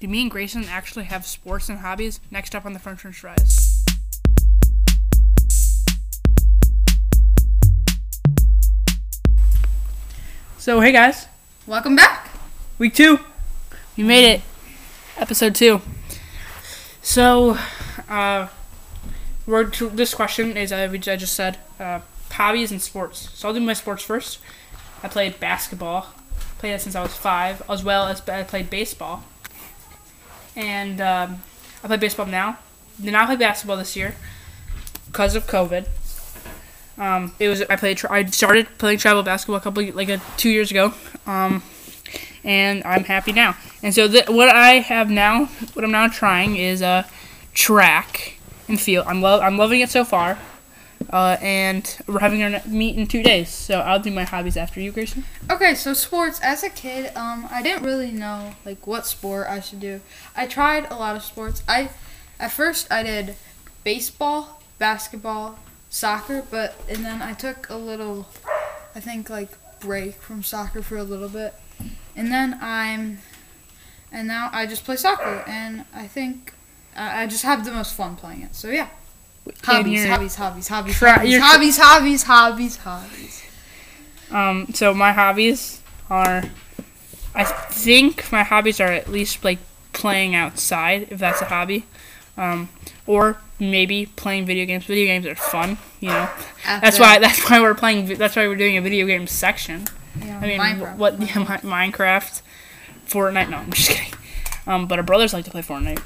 Do me and Grayson actually have sports and hobbies? Next up on the French French Fries. So, hey guys, Welcome back. week two. We made it. Episode two. So, uh, we're to, this question is, uh, which I just said, uh, hobbies and sports. So I'll do my sports first. I played basketball. Played that since I was five, as well as I played baseball. And um, I play baseball now. Did not play basketball this year because of COVID. Um, it was I played. I started playing travel basketball a couple like uh, two years ago. Um, and I'm happy now. And so th- what I have now, what I'm now trying is uh, track and field. I'm love I'm loving it so far. Uh, and we're having our meet in two days, so I'll do my hobbies after you, Grayson. Okay, so sports. As a kid, um, I didn't really know like what sport I should do. I tried a lot of sports. I, at first, I did baseball, basketball, soccer, but and then I took a little, I think like break from soccer for a little bit, and then I'm, and now I just play soccer, and I think I, I just have the most fun playing it. So yeah. Hobbies, hobbies, hobbies, hobbies, Try- hobbies, hobbies, hobbies, hobbies, hobbies. Um, so my hobbies are, I think my hobbies are at least like playing outside, if that's a hobby, um, or maybe playing video games. Video games are fun, you know. That's why that's why we're playing. That's why we're doing a video game section. Yeah, I mean, Minecraft. what? Yeah, Mi- Minecraft, Fortnite. No, I'm just kidding. Um, but our brothers like to play Fortnite.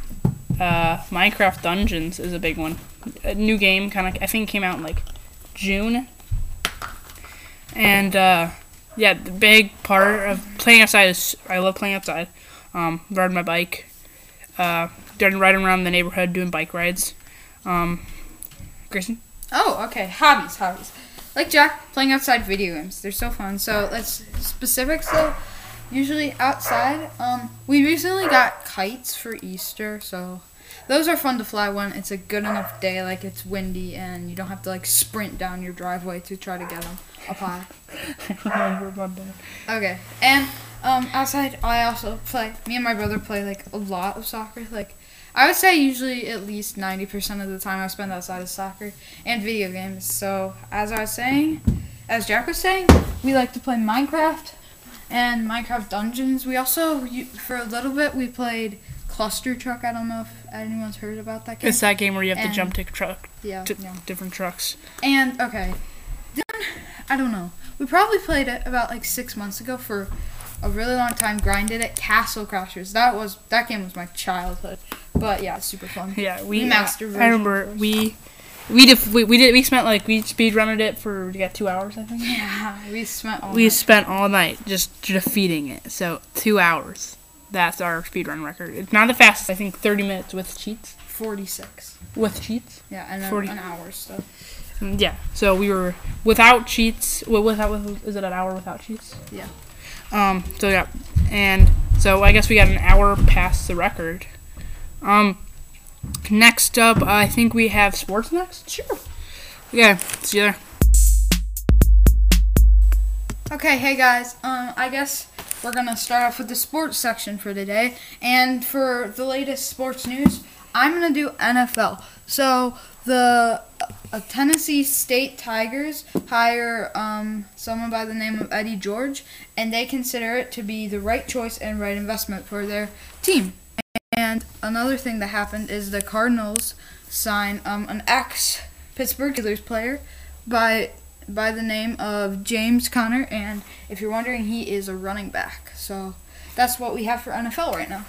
Uh, Minecraft Dungeons is a big one. A new game, kind of. I think came out in like June. And uh, yeah, the big part of playing outside is I love playing outside. Um, riding my bike, uh, riding around the neighborhood, doing bike rides. Um, Grayson. Oh, okay. Hobbies, hobbies. Like Jack, playing outside video games. They're so fun. So let's specifics though. Usually outside. Um, we recently got kites for Easter, so those are fun to fly when it's a good enough day, like it's windy and you don't have to like sprint down your driveway to try to get them up high. Remember my dad. Okay, and um, outside I also play. Me and my brother play like a lot of soccer. Like I would say usually at least ninety percent of the time I spend outside is soccer and video games. So as I was saying, as Jack was saying, we like to play Minecraft and Minecraft Dungeons. We also for a little bit we played Cluster Truck. I don't know if anyone's heard about that game. It's that game where you have to jump to truck yeah, to yeah. different trucks. And okay, then I don't know. We probably played it about like six months ago for a really long time. Grinded it, Castle Crashers. That was that game was my childhood. But yeah, it's super fun. Yeah, we. Uh, I remember course. we. We did, we, we did we spent like we speed running it for got two hours I think. Yeah, we spent We night. spent all night just defeating it. So two hours. That's our speedrun record. It's not the fastest. I think thirty minutes with cheats. forty six. With cheats. Yeah, and 40. an hour stuff. Mm, Yeah. So we were without cheats. Well, without with, is it an hour without cheats? Yeah. Um. So yeah, and so I guess we got an hour past the record. Um. Next up, I think we have sports next. Sure. Okay. See you there. Okay, hey guys. Um, I guess we're gonna start off with the sports section for today, and for the latest sports news, I'm gonna do NFL. So the uh, Tennessee State Tigers hire um, someone by the name of Eddie George, and they consider it to be the right choice and right investment for their team. And another thing that happened is the Cardinals sign um, an ex Pittsburgh Steelers player by by the name of James Conner, and if you're wondering, he is a running back. So that's what we have for NFL right now.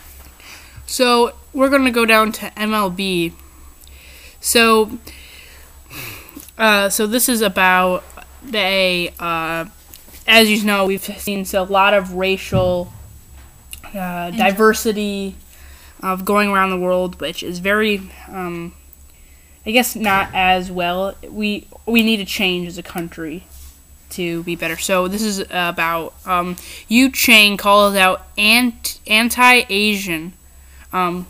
So we're gonna go down to MLB. So, uh, so this is about the uh, as you know, we've seen a lot of racial uh, diversity of going around the world, which is very, um, I guess, not as well. We we need to change as a country to be better. So this is about um, Yu Chang calls out ant- anti-Asian um,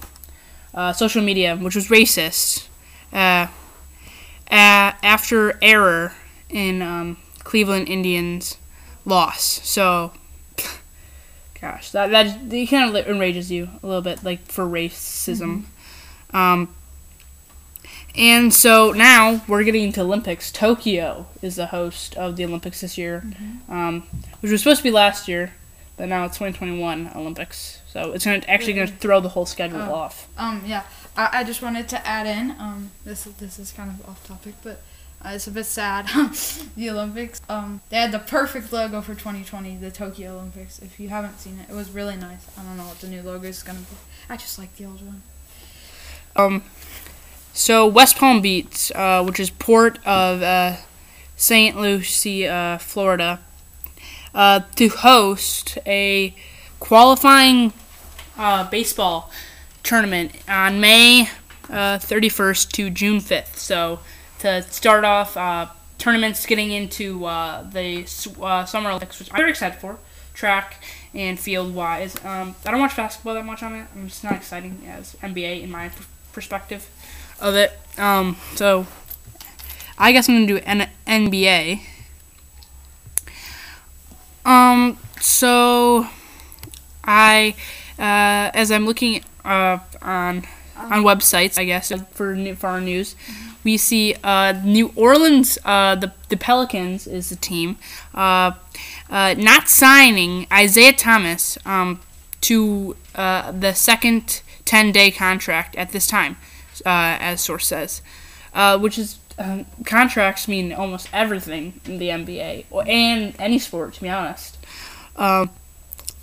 uh, social media, which was racist, uh, uh, after error in um, Cleveland Indians loss. So gosh, that that kind of enrages you a little bit, like for racism. Um, and so now we're getting into Olympics. Tokyo is the host of the Olympics this year, um, which was supposed to be last year, but now it's 2021 Olympics. So it's gonna actually going to throw the whole schedule Oh. off. Um, yeah, I, I just wanted to add in. Um, this this is kind of off topic, but uh, it's a bit sad. the Olympics. Um, they had the perfect logo for 2020, the Tokyo Olympics. If you haven't seen it, it was really nice. I don't know what the new logo is gonna be. I just like the old one. Um, so West Palm Beach, uh, which is port of uh, St. Lucie, uh, Florida, uh, to host a qualifying uh, baseball tournament on May uh, 31st to June 5th. So to start off uh, tournaments getting into uh, the uh, Summer Olympics, which I'm very excited for, track and field wise. Um, I don't watch basketball that much on it. I'm just not exciting as NBA in my perspective of it. Um, so I guess I'm gonna do N- NBA. Um, so I, uh, as I'm looking uh, on on websites, I guess for for our news, we see uh, New Orleans. Uh, the the Pelicans is the team. Uh, uh, not signing Isaiah Thomas um, to uh, the second 10 day contract at this time, uh, as source says, uh, which is um, contracts mean almost everything in the NBA or, and any sport, to be honest. Um,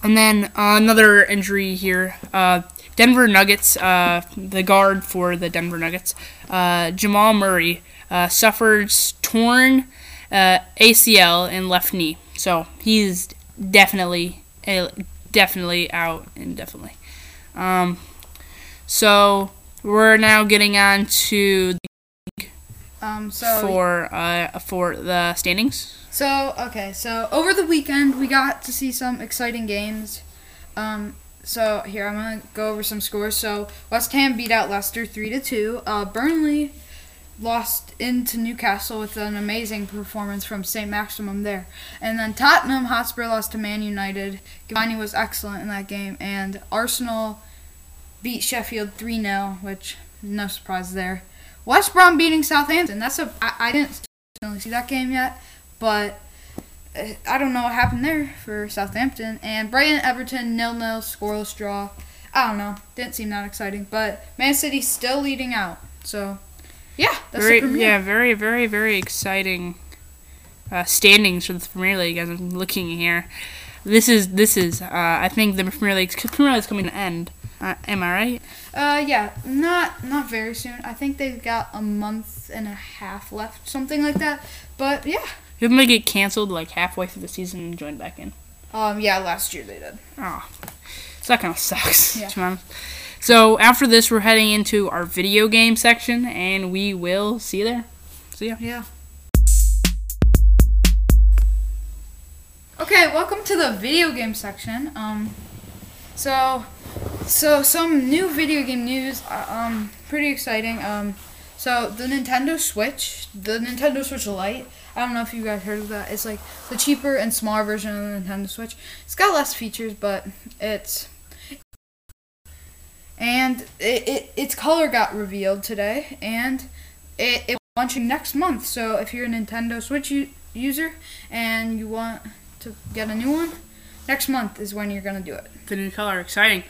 and then another injury here. Uh, Denver Nuggets, uh, the guard for the Denver Nuggets, uh, Jamal Murray, suffers torn ACL and left knee. So he's definitely, uh, definitely out indefinitely. Um, so we're now getting on to Um, so for uh, for the standings. So okay, so over the weekend we got to see some exciting games. Um, so here I'm gonna go over some scores. So West Ham beat out Leicester three to two. Uh, Burnley lost into Newcastle with an amazing performance from Saint-Maximin there, and then Tottenham Hotspur lost to Man United. Cavani was excellent in that game, and Arsenal beat Sheffield three 0 which no surprise there. West Brom beating Southampton. That's a I, I didn't really see that game yet but uh, I don't know what happened there for Southampton. And Brighton Everton nil nil scoreless draw. I don't know. Didn't seem that exciting, but Man City still leading out. So yeah, that's very, yeah, very, very, very exciting uh, standings for the Premier League. As I'm looking here, this is this is. Uh, I think the Premier League's Premier League is coming to an end. Uh, am I right? Uh, yeah, not not very soon. I think they've got a month and a half left, something like that. But yeah, Didn't they get canceled like halfway through the season and join back in? um, yeah, last year they did. Oh, so that kind of sucks. Yeah. to be honest. So after this, we're heading into our video game section, and we will see you there. See ya. Yeah. Okay, welcome to the video game section. Um, so, so some new video game news. uh, Um, pretty exciting. Um, so the Nintendo Switch, the Nintendo Switch Lite. I don't know if you guys heard of that. It's like the cheaper and smaller version of the Nintendo Switch. It's got less features, but it's and it, it its color got revealed today, and it, it launching next month. So if you're a Nintendo Switch user and you want to get a new one, next month is when you're gonna do it. The new color, exciting.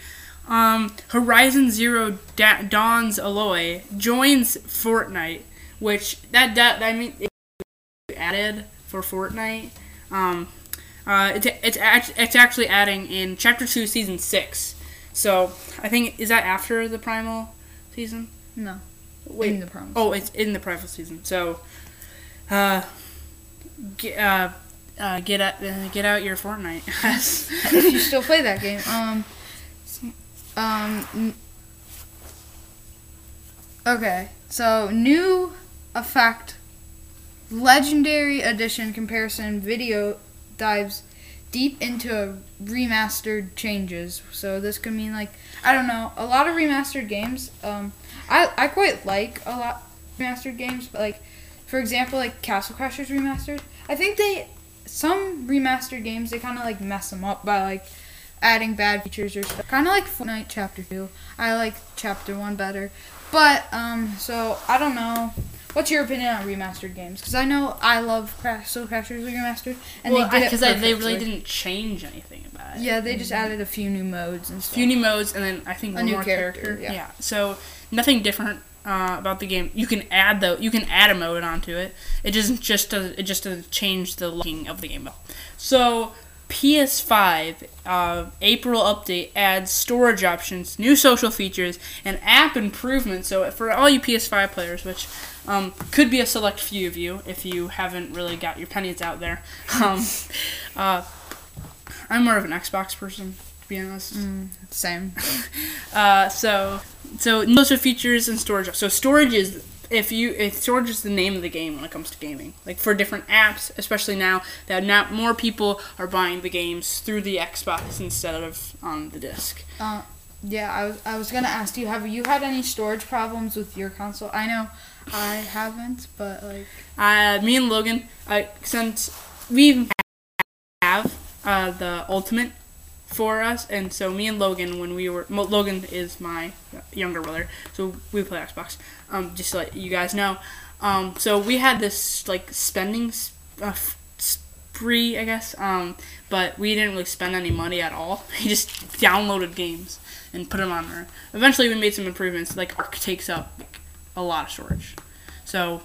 Um, Horizon Zero da- Dawn's Aloy joins Fortnite, which that that I mean added for Fortnite. Um, uh, it's it's it's actually adding in Chapter Two, Season Six. So I think is that after the Primal season? No, Wait, in the promo. Oh, it's in the Primal season. So, uh, get uh, uh get out uh, get out your Fortnite. if you still play that game. Um, um. Okay, so new effect, legendary edition comparison video dives deep into remastered changes. So this could mean like I don't know a lot of remastered games. Um, I I quite like a lot remastered games, but like for example like Castle Crashers remastered. I think they some remastered games they kind of like mess them up by like adding bad features or stuff. Kind of like Fortnite Chapter 2. I like Chapter 1 better. But, um, so, I don't know. What's your opinion on remastered games? Because I know I love Crash, Soul Crashers Remastered. And well, they did because they really didn't change anything about it. Yeah, they just added a few new modes and stuff. few new modes and then I think A one new more character, character. yeah. So nothing different uh, about the game. You can add though. You can add a mode onto it. It doesn't just does it just doesn't change the looking of the game. So PS5 uh, April update adds storage options, new social features, and app improvements. So for all you PS5 players, which um, could be a select few of you if you haven't really got your pennies out there. Um, uh, I'm more of an Xbox person, to be honest. Same. Uh, so, so are features and storage. So storage is if you if storage is the name of the game when it comes to gaming. Like for different apps, especially now that now more people are buying the games through the Xbox instead of on the disc. Uh, yeah, I was, I was gonna ask you, have you had any storage problems with your console? I know I haven't, but like, Uh, me and Logan, I since we have uh, the ultimate for us, and so me and Logan, when we were Logan is my younger brother, so we play Xbox. Um, just to let you guys know. Um, so we had this like spending uh, spree, I guess. Um, but we didn't really spend any money at all. We just downloaded games and put them on there. Eventually, we made some improvements. Like ARK takes up like, a lot of storage, so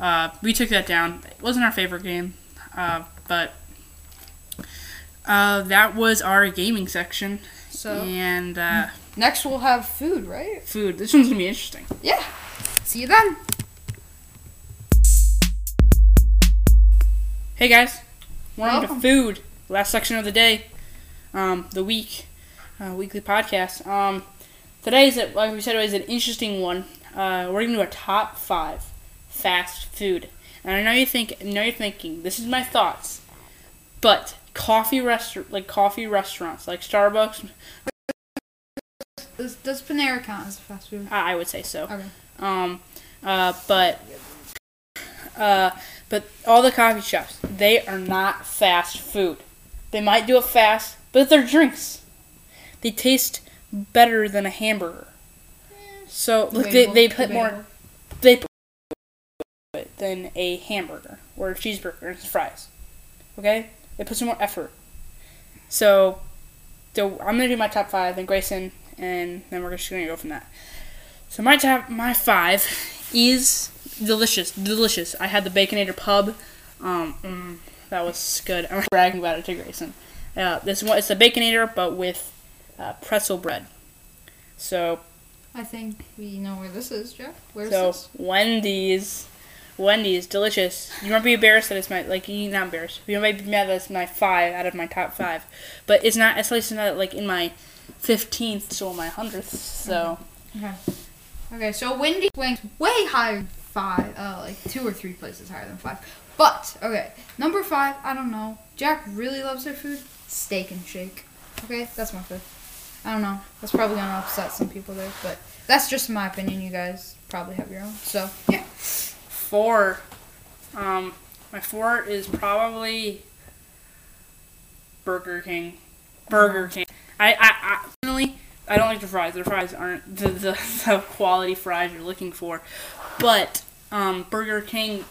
uh, we took that down. It wasn't our favorite game, uh, but uh, that was our gaming section. so And uh, next we'll have food, right? food. This one's gonna be interesting. Yeah. See you then. Hey guys, we're on to food. Last section of the day, um, the week, uh, weekly podcast. Um, today's a- like we said, it was an interesting one. Uh, we're gonna do a top five fast food, and I know you think, I know you're thinking, this is my thoughts, but coffee restaurant, like coffee restaurants, like Starbucks, Does, does Panera count as fast food? I I would say so. Okay. Um, uh, but uh, but all the coffee shops, they are not fast food. They might do it fast, but they're drinks. They taste better than a hamburger. So look, they, they put more they put it than a hamburger or a cheeseburger and fries. Okay, they put some more effort. So, so I'm gonna do my top five, then Grayson, and then we're just gonna go from that. So my top, my five is delicious, delicious. I had the Baconator Pub. Um, mm, that was good. I'm bragging about it to Grayson. Uh, this one, it's a Baconator, but with uh, pretzel bread. So, I think we know where this is, Jeff. Where's so this? Wendy's, Wendy's, delicious. You won't be embarrassed that it's my like you not embarrassed. You might be mad that it's my five out of my top five, but it's not. It's at least not like in my fifteenth or my hundredth. So. Okay. Okay, so Wendy ranks way higher five, uh, like two or three places higher than five. But okay, number five, I don't know. Jack really loves their food. Steak and Shake. Okay, that's my fifth. I don't know. That's probably gonna upset some people there, but that's just my opinion. You guys probably have your own. So yeah. Four. Um, my four is probably Burger King. Burger King. I, I, I personally, I don't like the fries. The fries aren't the, the, the quality fries you're looking for, but um, Burger King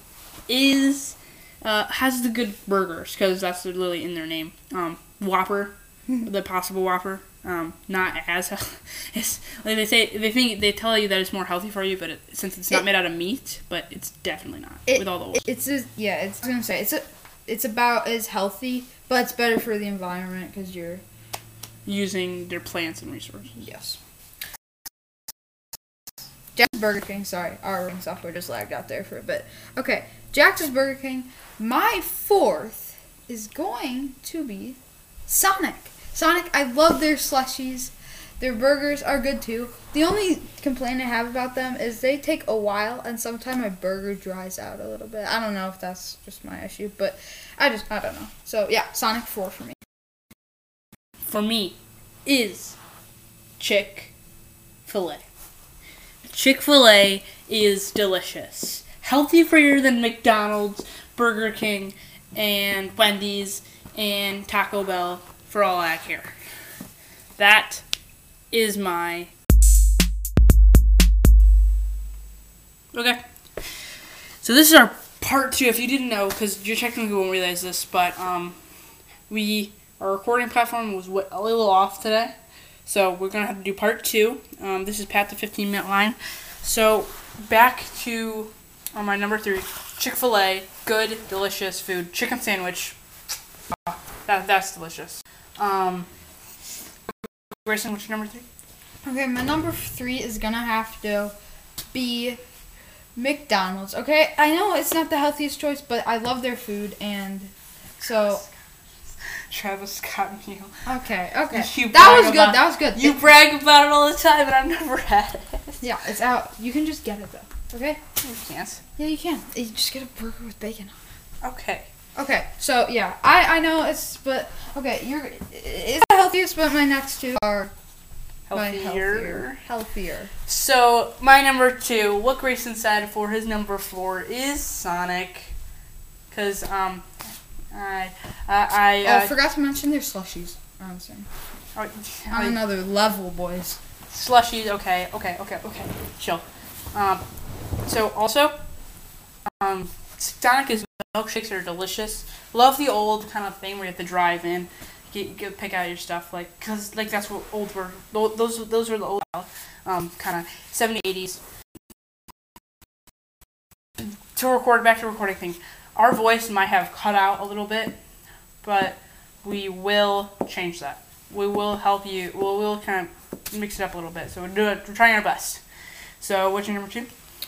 is uh, has the good burgers because that's literally in their name. Um, Whopper, the possible Whopper. Um, not as it's like they say they think they tell you that it's more healthy for you, but it, since it's not It- made out of meat, but it's definitely not It, with all the oils. it's a, yeah. It's I was gonna say it's a, it's about as healthy, but it's better for the environment because you're using their plants and resources. Yes. Jack's Burger King. Sorry, our software just lagged out there for a bit. Okay, Jack's Burger King. My fourth is going to be Sonic. Sonic, I love their slushies. Their burgers are good too. The only complaint I have about them is they take a while, and sometimes my burger dries out a little bit. I don't know if that's just my issue, but I just I don't know. So yeah, Sonic four for me. For me, is Chick Fil A. Chick Fil A is delicious, healthier than McDonald's, Burger King, and Wendy's and Taco Bell. For all I care. that is my. Okay. So this is our part two. If you didn't know, because you technically won't realize this, but um, we our recording platform was a little off today, so we're gonna have to do part two. Um, this is Pat the 15 minute line. So back to on my number three, Chick Fil A, good, delicious food, chicken sandwich. Uh, that that's delicious. Um, Grayson, what's your number three? Okay, my number three is gonna have to be McDonald's. Okay, I know it's not the healthiest choice, but I love their food, and so Travis Scott meal. okay, okay, You that was good. about- That was good. You brag about it all the time, but I've never had it. yeah, it's out. You can just get it though. Okay. You can't. Yeah, you can. You just get a burger with bacon. Okay. Okay, so yeah, I I know it's but okay, you're it's the healthiest, but my next two are Healthier. healthier. Healthier. So my number two, what Grayson said for his number four is Sonic, cause um, I I I. Oh, Uh, I forgot to mention their slushies. I'm saying. oh, On another level, boys. slushies. Okay, okay, okay, okay. Chill. Um, so also, um, Sonic is milkshakes are delicious. Love the old kind of thing where you have to drive in, get, get pick out your stuff, like cause like that's what old were. tho- Those those were the old um kind of 70s, 80s. To record back to recording thing, our voice might have cut out a little bit, but we will change that. We will help you. We'll, we'll kind of mix it up a little bit. So we're doing. We're trying our best. So what's your number two?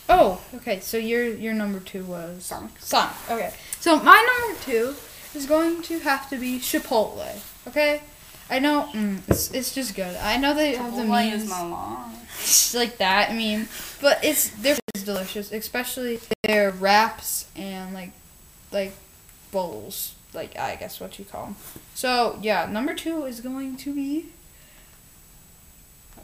Oh, okay. So your your number two was Sonic. Sonic. Okay. So my number two is going to have to be Chipotle. Okay. I know mm, it's it's just good. I know they have the means is my lawn. like that. I mean, but it's they're it's delicious, especially their wraps and like like bowls. Like I guess what you call them. So yeah, number two is going to be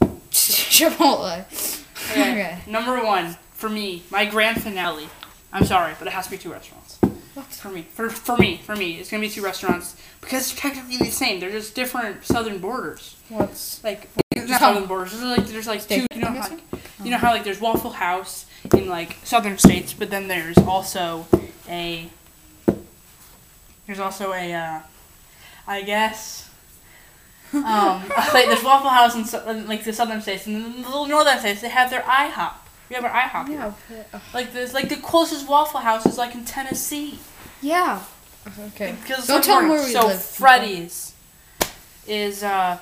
Chipotle. Okay. Okay. Number one for me, my grand finale. I'm sorry, but it has to be two restaurants. What? For me, for for me, for me, it's gonna be two restaurants because they're technically the same. They're just different southern borders. What's Like southern borders. There's like there's like two. You know how guessing? you know how like there's Waffle House in like southern states, but then there's also a there's also a uh, I guess um like there's Waffle House in, in like the southern states and then the little northern states they have their IHOP. We have our IHOP. here. yeah but, uh, Like there's like the closest Waffle House is like in Tennessee. yeah. Okay. Because Don't tell 'em where we so live. Freddy's is uh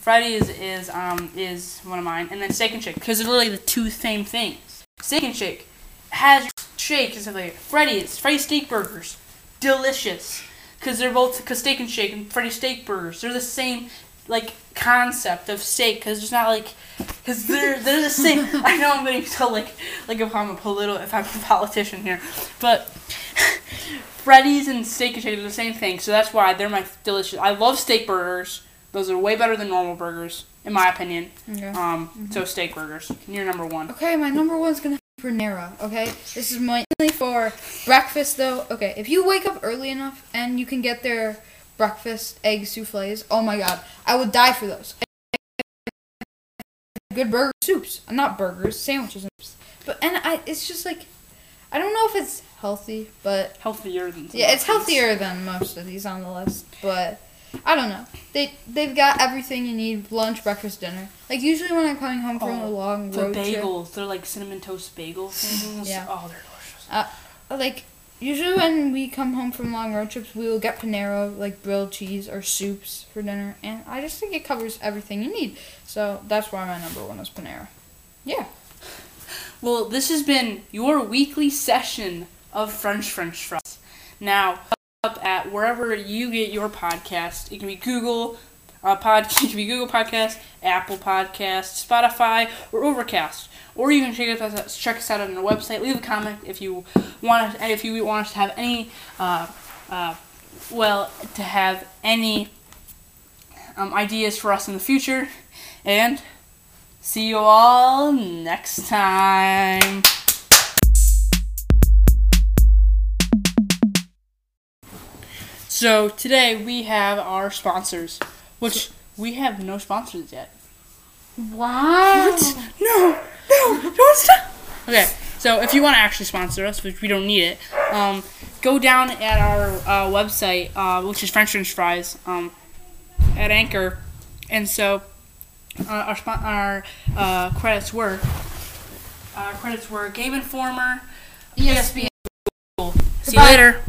Freddy's is um is one of mine, and then Steak and Shake because they're literally the two same things. Steak and Shake has shake and stuff like that. Freddy's Freddy's steak burgers, delicious because they're both because Steak and Shake and Freddy's steak burgers they're the same like concept of steak because it's not like because they're they're the same. I know I'm getting so like like if I'm a political if I'm a politician here, but Freddy's and Steak and Shake are the same thing, so that's why they're my delicious. I love steak burgers. Those are way better than normal burgers, in my opinion. Okay. Um, so steak burgers. You're number one. Okay, my number one's gonna be Panera. Okay, this is mainly for breakfast though. Okay, if you wake up early enough and you can get their breakfast egg souffles, oh my god, I would die for those. Good burger soups, not burgers, sandwiches and. But and I, it's just like, I don't know if it's healthy, but Healthier than. yeah, it's healthier than most of these on the list. But I don't know. They they've got everything you need: lunch, breakfast, dinner. Like usually when I'm coming home from a Oh, long The road trip. bagels, they're like cinnamon toast bagel things. Yeah. Oh, they're delicious. Uh, like usually when we come home from long road trips, we will get Panera like grilled cheese or soups for dinner, and I just think it covers everything you need. So that's why my number one is Panera. Yeah. Well, this has been your weekly session of French French Fries. Now, up at wherever you get your podcast. It can be Google uh, pod. It can be Google Podcast, Apple Podcast, Spotify, or Overcast. Or you can check us out, check us out on our website. Leave a comment if you want. And if you want us to have any, uh, uh, well, to have any um, ideas for us in the future. And see you all next time. So today we have our sponsors, which we have no sponsors yet. Wow. No, no, don't stop. Okay, so if you want to actually sponsor us, which we don't need it, um, go down at our uh, website, uh, which is French French Fries, um, at Anchor, and so uh, our spon- our uh, credits were our credits were Game Informer. ESPN. See you Goodbye. later.